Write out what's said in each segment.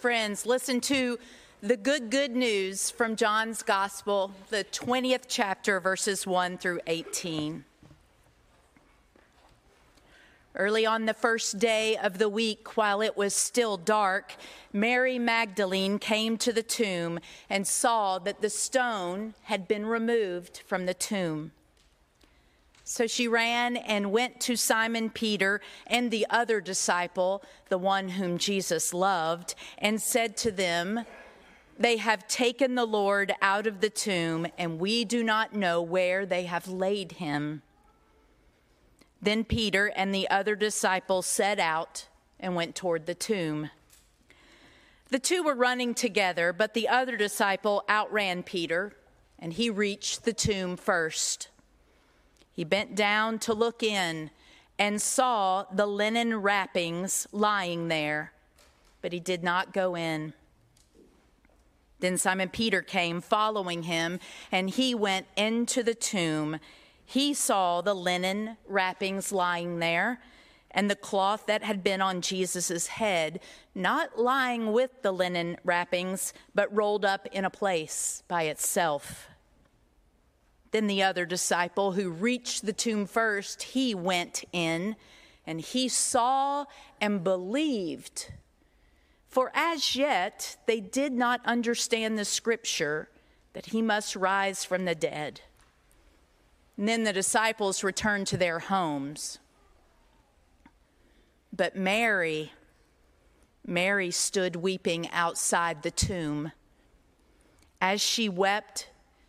Friends, listen to the good, good news from John's Gospel, the 20th chapter, verses 1 through 18. Early on the first day of the week, while it was still dark, Mary Magdalene came to the tomb and saw that the stone had been removed from the tomb. So she ran and went to Simon Peter and the other disciple, the one whom Jesus loved, and said to them, They have taken the Lord out of the tomb, and we do not know where they have laid him. Then Peter and the other disciple set out and went toward the tomb. The two were running together, but the other disciple outran Peter, and he reached the tomb first. He bent down to look in and saw the linen wrappings lying there, but he did not go in. Then Simon Peter came following him, and he went into the tomb. He saw the linen wrappings lying there, and the cloth that had been on Jesus' head, not lying with the linen wrappings, but rolled up in a place by itself. Then the other disciple who reached the tomb first, he went in and he saw and believed. For as yet they did not understand the scripture that he must rise from the dead. And then the disciples returned to their homes. But Mary, Mary stood weeping outside the tomb. As she wept,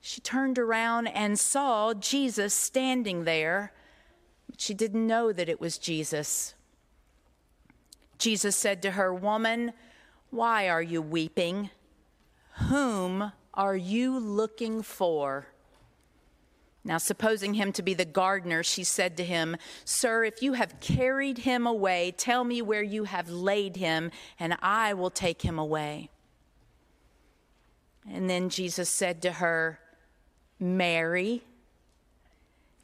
she turned around and saw Jesus standing there, but she didn't know that it was Jesus. Jesus said to her, Woman, why are you weeping? Whom are you looking for? Now, supposing him to be the gardener, she said to him, Sir, if you have carried him away, tell me where you have laid him, and I will take him away. And then Jesus said to her, Mary.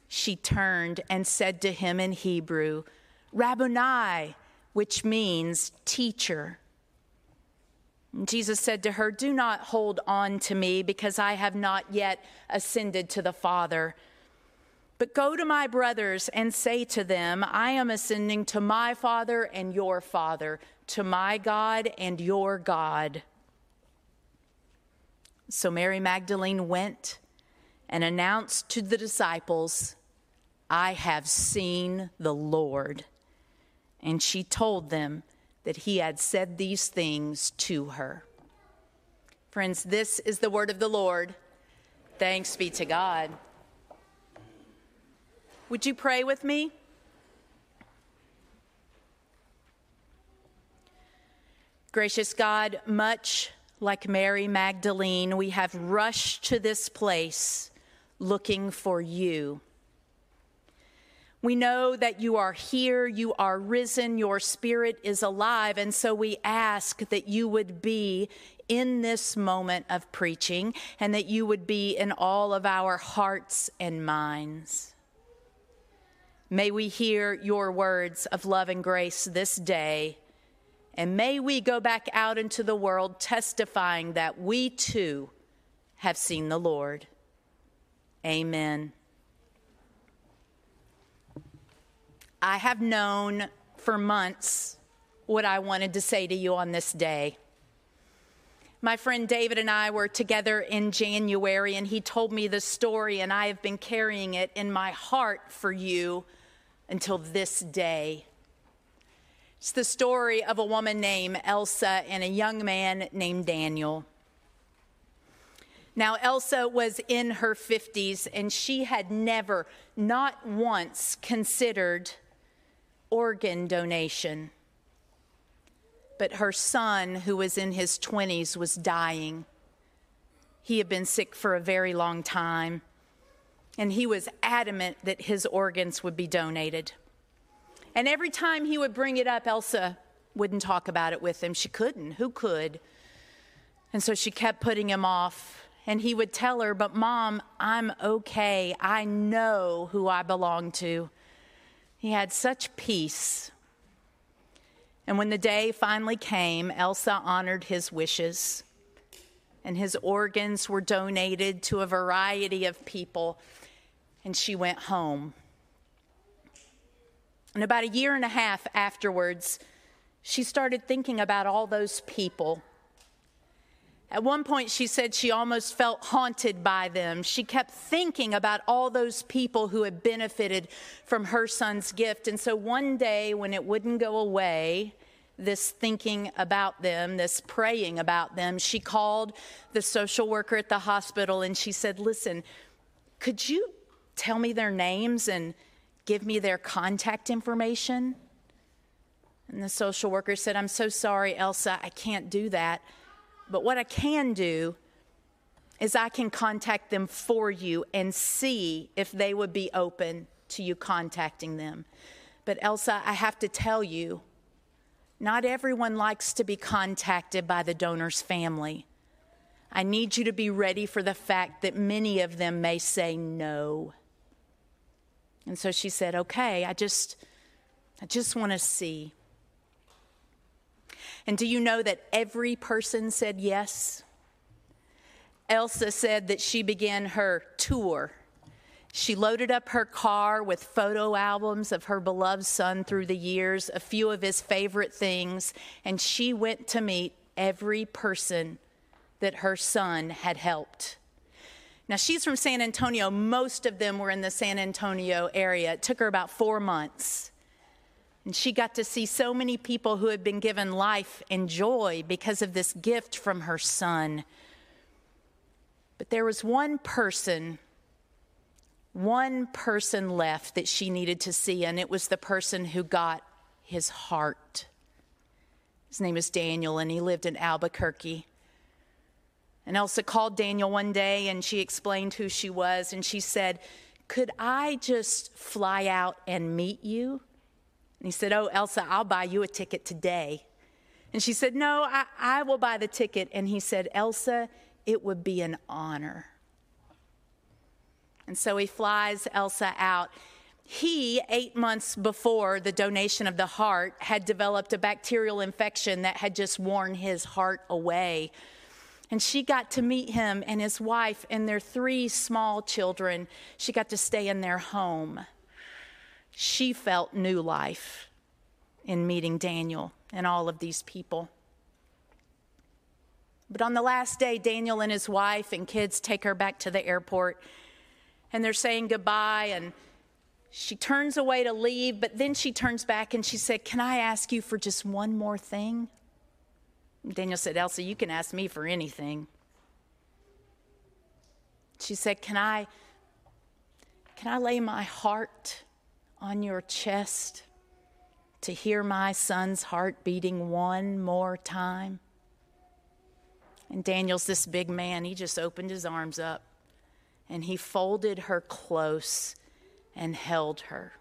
She turned and said to him in Hebrew, Rabboni, which means teacher. Jesus said to her, Do not hold on to me because I have not yet ascended to the Father. But go to my brothers and say to them, I am ascending to my Father and your Father, to my God and your God. So Mary Magdalene went and announced to the disciples, I have seen the Lord. And she told them that he had said these things to her. Friends, this is the word of the Lord. Thanks be to God. Would you pray with me? Gracious God, much like Mary Magdalene, we have rushed to this place looking for you. We know that you are here, you are risen, your spirit is alive, and so we ask that you would be in this moment of preaching and that you would be in all of our hearts and minds. May we hear your words of love and grace this day, and may we go back out into the world testifying that we too have seen the Lord. Amen. I have known for months what I wanted to say to you on this day. My friend David and I were together in January, and he told me the story, and I have been carrying it in my heart for you until this day. It's the story of a woman named Elsa and a young man named Daniel. Now, Elsa was in her 50s and she had never, not once, considered organ donation. but her son, who was in his 20s, was dying. He had been sick for a very long time, and he was adamant that his organs would be donated. And every time he would bring it up, Elsa wouldn't talk about it with him. She couldn't. Who could? And so she kept putting him off. And he would tell her, But mom, I'm okay. I know who I belong to. He had such peace. And when the day finally came, Elsa honored his wishes, and his organs were donated to a variety of people, and she went home. And about a year and a half afterwards, she started thinking about all those people. At one point, she said she almost felt haunted by them. She kept thinking about all those people who had benefited from her son's gift. And so one day, when it wouldn't go away, this thinking about them, this praying about them, she called the social worker at the hospital and she said, Listen, could you tell me their names and give me their contact information? And the social worker said, I'm so sorry, Elsa, I can't do that. But what I can do is I can contact them for you and see if they would be open to you contacting them. But Elsa, I have to tell you, not everyone likes to be contacted by the donor's family. I need you to be ready for the fact that many of them may say no. And so she said, "Okay, I just I just want to see." And do you know that every person said yes? Elsa said that she began her tour. She loaded up her car with photo albums of her beloved son through the years, a few of his favorite things, and she went to meet every person that her son had helped. Now, she's from San Antonio. Most of them were in the San Antonio area. It took her about four months. And she got to see so many people who had been given life and joy because of this gift from her son. But there was one person, one person left that she needed to see, and it was the person who got his heart. His name is Daniel, and he lived in Albuquerque. And Elsa called Daniel one day and she explained who she was, and she said, Could I just fly out and meet you? And he said, Oh, Elsa, I'll buy you a ticket today. And she said, No, I, I will buy the ticket. And he said, Elsa, it would be an honor. And so he flies Elsa out. He, eight months before the donation of the heart, had developed a bacterial infection that had just worn his heart away. And she got to meet him and his wife and their three small children. She got to stay in their home she felt new life in meeting Daniel and all of these people. But on the last day, Daniel and his wife and kids take her back to the airport and they're saying goodbye. And she turns away to leave, but then she turns back and she said, Can I ask you for just one more thing? Daniel said, Elsa, you can ask me for anything. She said, Can I, can I lay my heart on your chest to hear my son's heart beating one more time? And Daniel's this big man. He just opened his arms up and he folded her close and held her.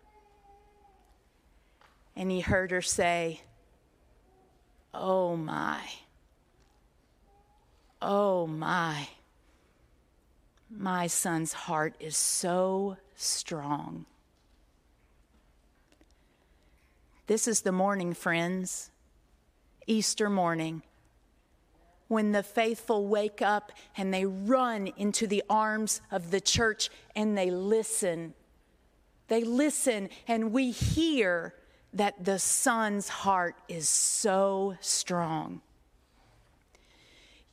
And he heard her say, Oh my, oh my, my son's heart is so strong. This is the morning, friends, Easter morning, when the faithful wake up and they run into the arms of the church and they listen. They listen, and we hear that the Son's heart is so strong.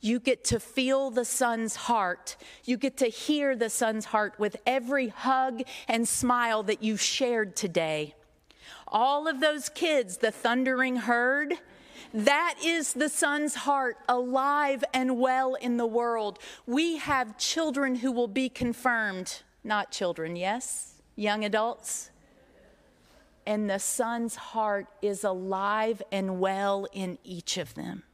You get to feel the Son's heart. You get to hear the Son's heart with every hug and smile that you shared today. All of those kids, the thundering herd, that is the Son's heart, alive and well in the world. We have children who will be confirmed, not children, yes? Young adults? and the Son's heart is alive and well in each of them.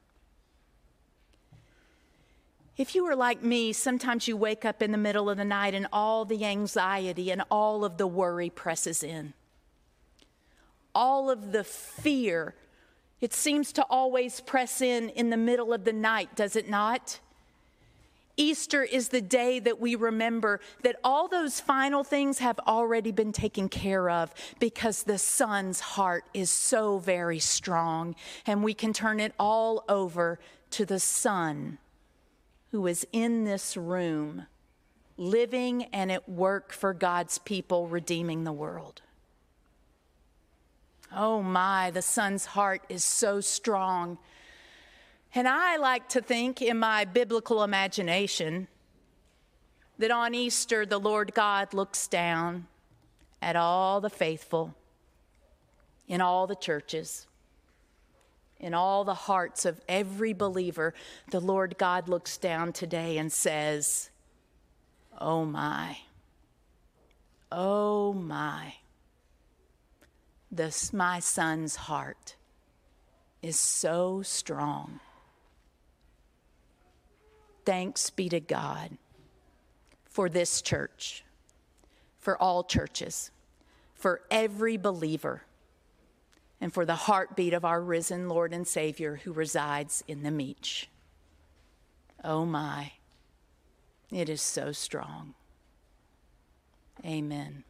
If you are like me, sometimes you wake up in the middle of the night and all the anxiety and all of the worry presses in. All of the fear, it seems to always press in in the middle of the night, does it not? Easter is the day that we remember that all those final things have already been taken care of because the Son's heart is so very strong, and we can turn it all over to the Son who is in this room, living and at work for God's people, redeeming the world. Oh my, the Son's heart is so strong. And I like to think in my biblical imagination that on Easter, the Lord God looks down at all the faithful in all the churches in all the hearts of every believer, the Lord God looks down today and says, Oh my, oh my, this my son's heart is so strong. Thanks be to God for this church, for all churches, for every believer and for the heartbeat of our risen Lord and Savior who resides in the Meach. Oh my, it is so strong. Amen.